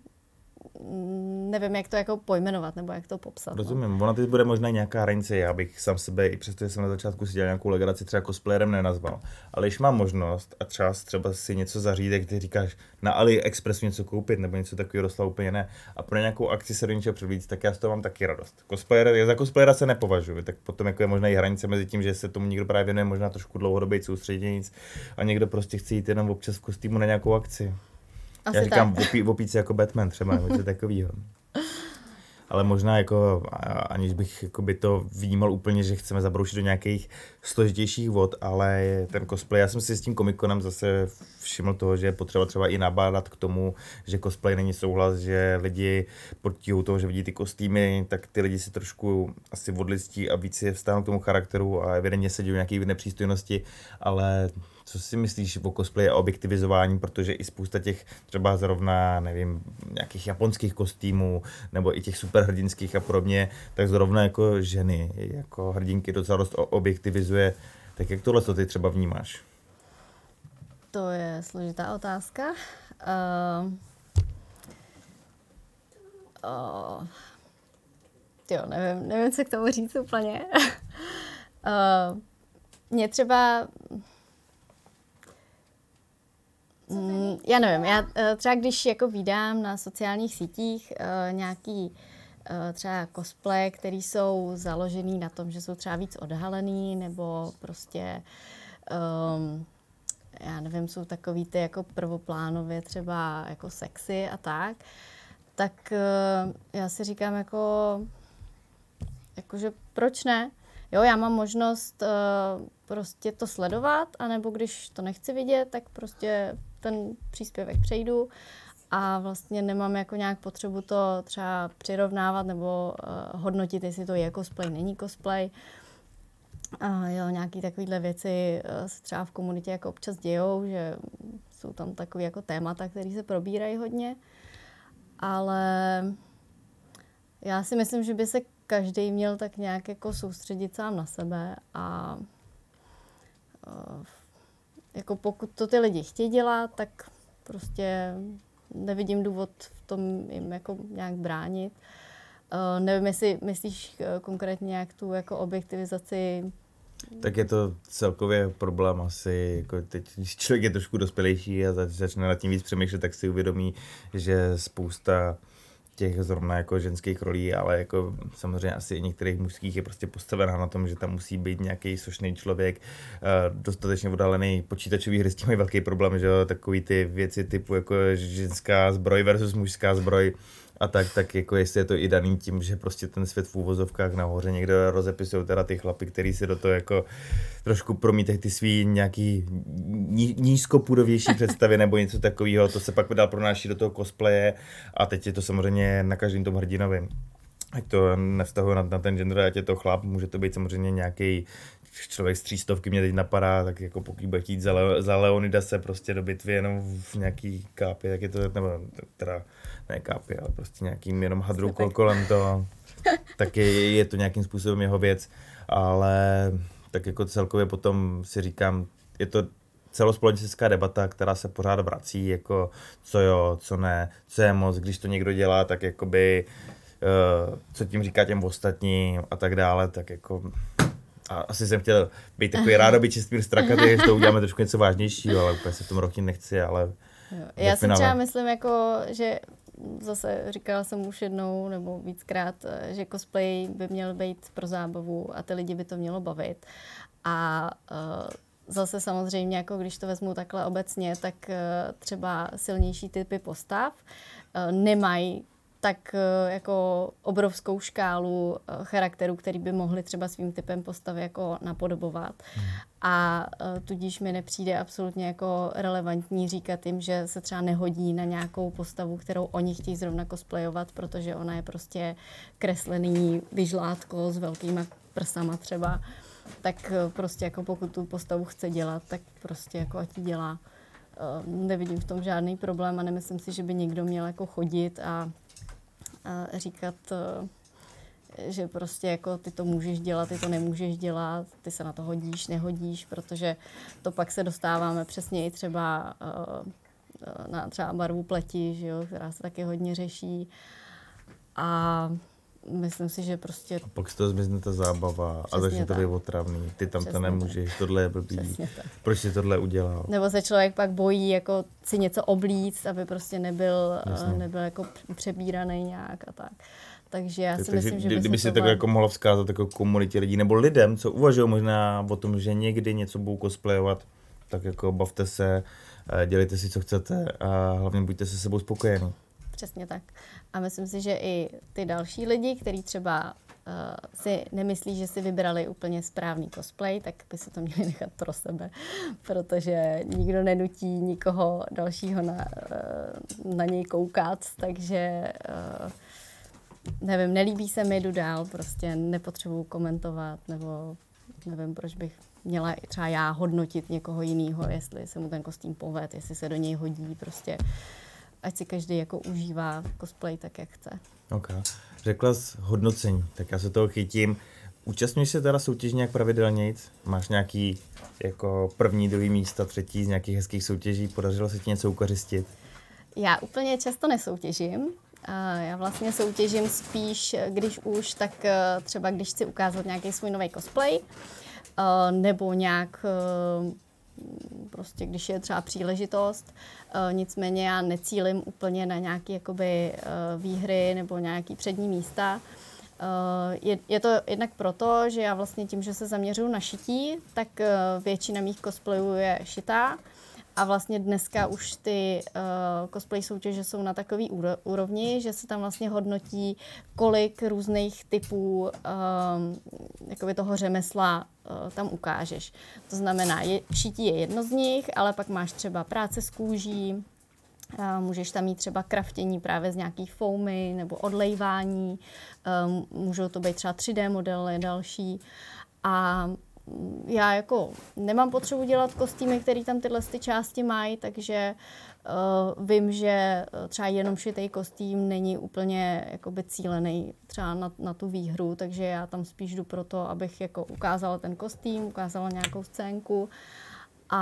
nevím, jak to jako pojmenovat nebo jak to popsat. No. Rozumím, no. ona teď bude možná nějaká hranice, já bych sám sebe, i přesto, že jsem na začátku si dělal nějakou legraci, třeba cosplayerem nenazval. Ale když mám možnost a třeba, třeba si něco zařídit, ty říkáš na AliExpressu něco koupit nebo něco takového dostala úplně ne. A pro nějakou akci se do něčeho předvíc, tak já z toho mám taky radost. Cosplayer, já za cosplayera se nepovažuji, tak potom jako je možná i hranice mezi tím, že se tomu někdo právě věnuje možná trošku dlouhodobě soustředění a někdo prostě chce jít jenom občas v kostýmu na nějakou akci. Asi Já říkám v opíci jako Batman třeba, nebo něco takového. Ale možná jako, aniž bych jako by to vnímal úplně, že chceme zabroušit do nějakých složitějších vod, ale ten cosplay, já jsem si s tím komikonem zase všiml toho, že je potřeba třeba i nabádat k tomu, že cosplay není souhlas, že lidi pod tíhou toho, že vidí ty kostýmy, tak ty lidi si trošku asi odlistí a víc si vstáhnou k tomu charakteru a evidentně se dějí nějaké nepřístojnosti, ale co si myslíš o cosplay a objektivizování, protože i spousta těch třeba zrovna, nevím, nějakých japonských kostýmů nebo i těch superhrdinských a podobně, tak zrovna jako ženy, jako hrdinky docela dost objektivizuje. Tak jak tohle ty třeba vnímáš? To je složitá otázka. Uh, uh, jo, nevím, nevím, co k tomu říct úplně. uh, mě třeba Mm, já nevím, já eh, třeba když jako vydám na sociálních sítích uh, nějaký uh, třeba cosplay, který jsou založený na tom, že jsou třeba víc odhalený, nebo prostě um, já nevím, jsou takový ty jako prvoplánově třeba jako sexy a tak, tak uh, já si říkám jako, jakože proč ne? Jo, já mám možnost uh, prostě to sledovat, anebo když to nechci vidět, tak prostě ten příspěvek přejdu a vlastně nemám jako nějak potřebu to třeba přirovnávat nebo uh, hodnotit, jestli to je cosplay, není cosplay. Uh, jo, nějaký takovéhle věci uh, se třeba v komunitě jako občas dějou, že jsou tam takové jako témata, které se probírají hodně, ale já si myslím, že by se každý měl tak nějak jako soustředit sám na sebe a uh, jako pokud to ty lidi chtějí dělat, tak prostě nevidím důvod v tom jim jako nějak bránit. Uh, nevím, jestli myslíš uh, konkrétně nějak tu jako objektivizaci tak je to celkově problém asi, jako teď, když člověk je trošku dospělejší a začne nad tím víc přemýšlet, tak si uvědomí, že spousta těch zrovna jako ženských rolí, ale jako samozřejmě asi některých mužských je prostě postavená na tom, že tam musí být nějaký sošný člověk, uh, dostatečně oddálený počítačový hry s tím mají velký problém, že takový ty věci typu jako ženská zbroj versus mužská zbroj, a tak, tak jako jestli je to i daný tím, že prostě ten svět v úvozovkách nahoře někde rozepisují teda ty chlapy, který si do toho jako trošku promítají ty svý nějaký ní, nízkopůdovější představy nebo něco takového, to se pak dál pronáší do toho cosplaye a teď je to samozřejmě na každém tom hrdinovi. Ať to nevztahuje na, na ten gender, ať je to chlap, může to být samozřejmě nějaký člověk z třístovky mě teď napadá, tak jako pokud bude chtít za, Le, za Leonida se prostě do bitvy jenom v nějaký kápě, tak je to, nebo teda ne kápě, ale prostě nějakým jenom hadru kolem toho, tak je, je to nějakým způsobem jeho věc, ale tak jako celkově potom si říkám, je to celospolečenská debata, která se pořád vrací, jako co jo, co ne, co je moc, když to někdo dělá, tak jakoby uh, co tím říká těm ostatním a tak dále, tak jako a asi jsem chtěl být takový rádoby čistý strakatý, že to uděláme trošku něco vážnějšího, ale úplně se v tom roky nechci, ale... Jo. Já si třeba myslím, jako, že zase říkala jsem už jednou nebo víckrát, že cosplay by měl být pro zábavu a ty lidi by to mělo bavit. A uh, zase samozřejmě, jako když to vezmu takhle obecně, tak uh, třeba silnější typy postav nemají tak eh, jako obrovskou škálu eh, charakterů, který by mohli třeba svým typem postavy jako napodobovat. Hmm. A eh, tudíž mi nepřijde absolutně jako relevantní říkat jim, že se třeba nehodí na nějakou postavu, kterou oni chtějí zrovna cosplayovat, protože ona je prostě kreslený vyžlátko s velkýma prsama třeba. Tak prostě jako pokud tu postavu chce dělat, tak prostě jako ať ji dělá. Nevidím v tom žádný problém a nemyslím si, že by někdo měl jako chodit a říkat, eh, že prostě jako ty to můžeš dělat, ty to nemůžeš dělat, ty se na to hodíš, nehodíš, protože to pak se dostáváme přesně i třeba uh, na třeba barvu pleti, že jo, která se taky hodně řeší. A myslím si, že prostě... A pak z toho zmizne ta zábava Přesně a začne to být otravný. Ty tam Přesně to nemůžeš, tak. tohle je blbý. Proč jsi tohle udělal? Nebo se člověk pak bojí jako si něco oblíct, aby prostě nebyl, Jasně. nebyl jako přebíraný nějak a tak. Takže já si Takže myslím, že by kdyby si tak jako mohla vzkázat jako komunitě lidí nebo lidem, co uvažují možná o tom, že někdy něco budou cosplayovat, tak jako bavte se, eh, dělejte si, co chcete a hlavně buďte se sebou spokojení. Přesně tak. A myslím si, že i ty další lidi, kteří třeba uh, si nemyslí, že si vybrali úplně správný cosplay, tak by si to měli nechat pro sebe, protože nikdo nenutí nikoho dalšího na, uh, na něj koukat, takže uh, nevím, nelíbí se mi, jdu dál, prostě nepotřebuju komentovat, nebo nevím, proč bych měla třeba já hodnotit někoho jiného, jestli se mu ten kostým poved, jestli se do něj hodí, prostě ať si každý jako užívá cosplay tak, jak chce. Ok. Řekla jsi hodnocení, tak já se toho chytím. Účastníš se teda soutěž nějak pravidelně? Máš nějaký jako první, druhý místa, třetí z nějakých hezkých soutěží? Podařilo se ti něco ukořistit? Já úplně často nesoutěžím. Já vlastně soutěžím spíš, když už, tak eh, třeba když chci ukázat nějaký svůj nový cosplay, eh, nebo nějak eh, prostě když je třeba příležitost. Nicméně já necílim úplně na nějaké jakoby výhry nebo nějaké přední místa. Je, je to jednak proto, že já vlastně tím, že se zaměřuju na šití, tak většina mých cosplayů je šitá. A vlastně dneska už ty uh, cosplay soutěže jsou na takový úrovni, že se tam vlastně hodnotí, kolik různých typů um, jakoby toho řemesla uh, tam ukážeš. To znamená, je, šití je jedno z nich, ale pak máš třeba práce s kůží, můžeš tam mít třeba kraftění právě z nějakých foamy nebo odlejvání, můžou to být třeba 3D modely další. A já jako nemám potřebu dělat kostýmy, které tam tyhle ty části mají, takže uh, vím, že eh, třeba jenom šitý kostým není úplně jakoby cílený třeba na, na tu výhru, takže já tam spíš jdu pro to, abych jako ukázala ten kostým, ukázala nějakou scénku. A,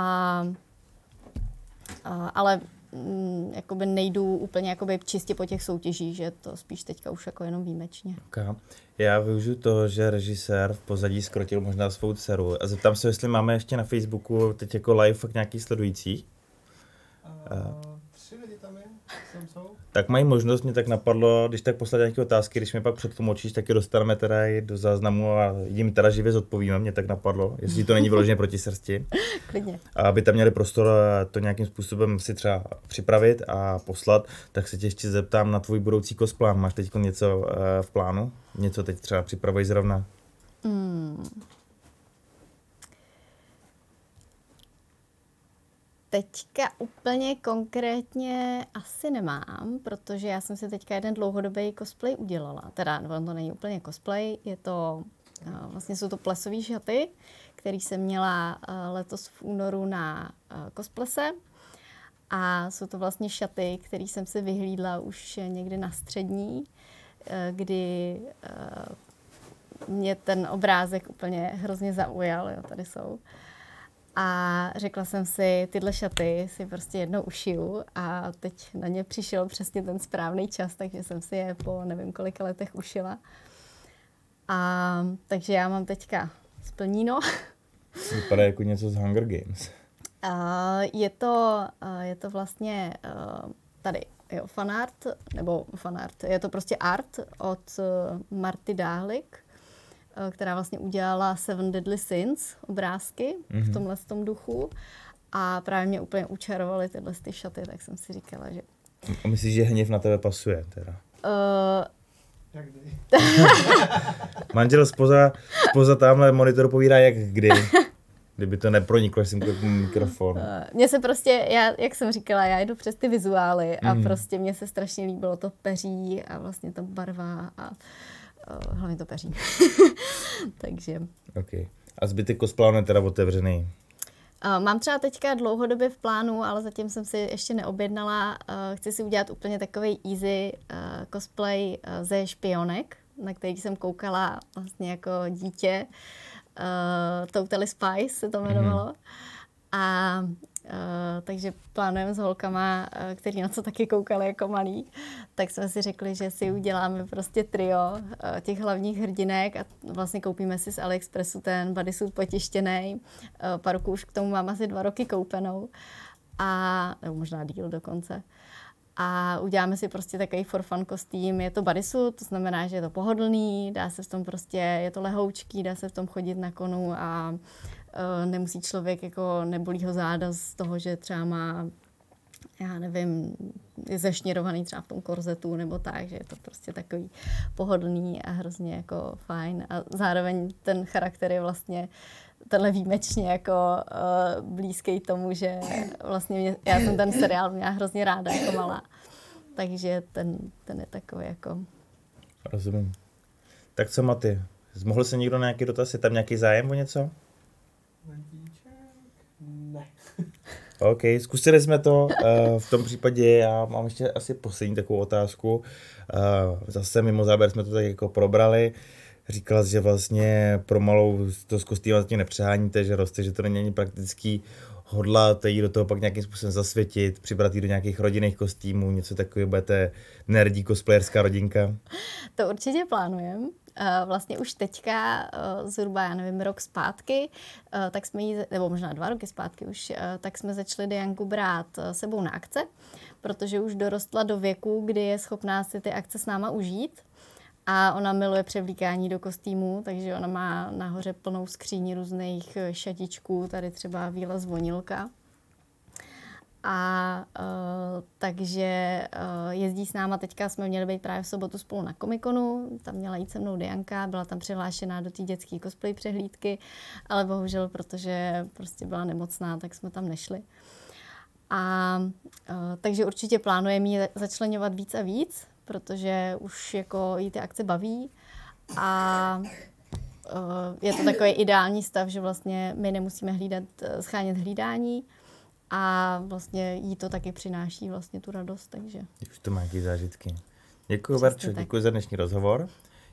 a ale mm, jakoby nejdu úplně jakoby čistě po těch soutěžích, že to spíš teďka už jako jenom výjimečně. Okay. Já využiju to, že režisér v pozadí skrotil možná svou dceru a zeptám se, jestli máme ještě na Facebooku teď jako live fakt nějaký sledující. Uh, tři lidi tam je, tam jsou. Tak mají možnost, mě tak napadlo, když tak poslat nějaké otázky, když mi pak předtlumočíš, tak je dostaneme teda i do záznamu a jim teda živě zodpovíme, mě tak napadlo, jestli to není vyloženě proti srsti. Klidně. A aby tam měli prostor to nějakým způsobem si třeba připravit a poslat, tak se tě ještě zeptám na tvůj budoucí kosplán. Máš teď něco eh, v plánu? Něco teď třeba připravuješ zrovna? Hmm. Teďka úplně konkrétně asi nemám, protože já jsem si teďka jeden dlouhodobý cosplay udělala. Teda to není úplně cosplay, je to, eh, vlastně jsou to plesové šaty, který jsem měla eh, letos v únoru na eh, cosplese. A jsou to vlastně šaty, které jsem si vyhlídla už někdy na střední, kdy mě ten obrázek úplně hrozně zaujal, jo, tady jsou. A řekla jsem si, tyhle šaty si prostě jednou ušiju a teď na ně přišel přesně ten správný čas, takže jsem si je po nevím kolika letech ušila. A takže já mám teďka splníno. Vypadá jako něco z Hunger Games. Uh, je, to, je to vlastně tady jo, fanart, nebo fanart, je to prostě art od Marty Dáhlik, která vlastně udělala Seven Deadly Sins obrázky mm-hmm. v mhm. tomhle tom duchu a právě mě úplně učarovaly tyhle ty šaty, tak jsem si říkala, že... A myslíš, že hněv na tebe pasuje teda? Uh? Manžel spoza, spoza tamhle monitoru povídá jak kdy. Kdyby to neproniklo, jsem mikrofon. Uh, mně se prostě, já, jak jsem říkala, já jdu přes ty vizuály a mm. prostě mně se strašně líbilo to peří a vlastně ta barva a uh, hlavně to peří. Takže. Okay. A zbytek kosplánu je teda otevřený? Uh, mám třeba teďka dlouhodobě v plánu, ale zatím jsem si ještě neobjednala. Uh, chci si udělat úplně takový easy uh, cosplay uh, ze špionek, na který jsem koukala vlastně jako dítě. Uh, Totally Spice se to jmenovalo. Mm-hmm. A takže plánujeme s holkama, uh, který na co taky koukali jako malí, tak jsme si řekli, že si uděláme prostě trio uh, těch hlavních hrdinek a vlastně koupíme si z AliExpressu ten bodysuit potištěný. Uh, parku už k tomu mám asi dva roky koupenou a nebo možná díl dokonce a uděláme si prostě takový for fun kostým. Je to bodysuit, to znamená, že je to pohodlný, dá se v tom prostě, je to lehoučký, dá se v tom chodit na konu a nemusí člověk, jako nebolí ho záda z toho, že třeba má já nevím, je zešněrovaný třeba v tom korzetu nebo tak, že je to prostě takový pohodlný a hrozně jako fajn. A zároveň ten charakter je vlastně tenhle výjimečně jako uh, blízký tomu, že vlastně mě, já jsem ten seriál měla hrozně ráda jako malá. Takže ten, ten je takový jako... Rozumím. Tak co Maty? Mohl se někdo na nějaký dotaz? Je tam nějaký zájem o něco? OK, zkusili jsme to. Uh, v tom případě já mám ještě asi poslední takovou otázku. Uh, zase mimo záběr jsme to tak jako probrali. Říkala jsi, že vlastně pro malou to s kostýmem zatím nepřeháníte, že roste, že to není ani praktický. Hodláte jí do toho pak nějakým způsobem zasvětit, přibrat jí do nějakých rodinných kostýmů, něco takového, budete nerdí cosplayerská rodinka? To určitě plánujeme. Eh, vlastně už teďka, eh, zhruba, já nevím, rok zpátky, eh, tak jsme jí, nebo možná dva roky zpátky už, tak jsme začali Dianku brát sebou na akce, protože už dorostla do věku, kdy je schopná si ty akce s náma užít. A ona miluje převlíkání do kostýmů, takže ona má nahoře plnou skříní různých šatičků, tady třeba výlez zvonilka. A uh, takže uh, jezdí s náma, teďka jsme měli být právě v sobotu spolu na Komikonu, tam měla jít se mnou Dianka, byla tam přihlášená do té dětské cosplay přehlídky, ale bohužel, protože prostě byla nemocná, tak jsme tam nešli. A uh, takže určitě plánujeme ji začlenovat víc a víc, protože už jako jí ty akce baví a uh, je to takový ideální stav, že vlastně my nemusíme hlídat, schánět hlídání, a vlastně jí to taky přináší vlastně tu radost, takže. Už to má nějaký zážitky. Děkuji, Verčo, děkuji za dnešní rozhovor.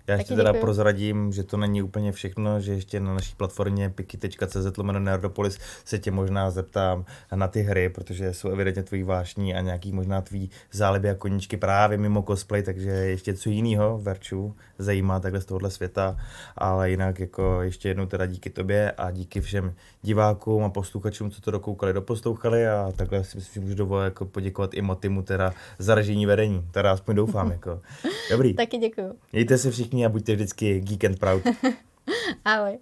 Já ještě teda děkuju. prozradím, že to není úplně všechno, že ještě na naší platformě piki.cz lomeno Nerdopolis se tě možná zeptám na ty hry, protože jsou evidentně tvojí vášní a nějaký možná tvý záliby a koníčky právě mimo cosplay, takže ještě co jiného Verču zajímá takhle z tohohle světa, ale jinak jako ještě jednou teda díky tobě a díky všem divákům a posluchačům, co to dokoukali, doposlouchali a takhle si myslím, že můžu dovolit jako poděkovat i Motimu teda za režijní vedení, teda aspoň doufám jako. Dobrý. Taky děkuju. Mějte se všichni a buďte vždycky geek and proud. Ahoj.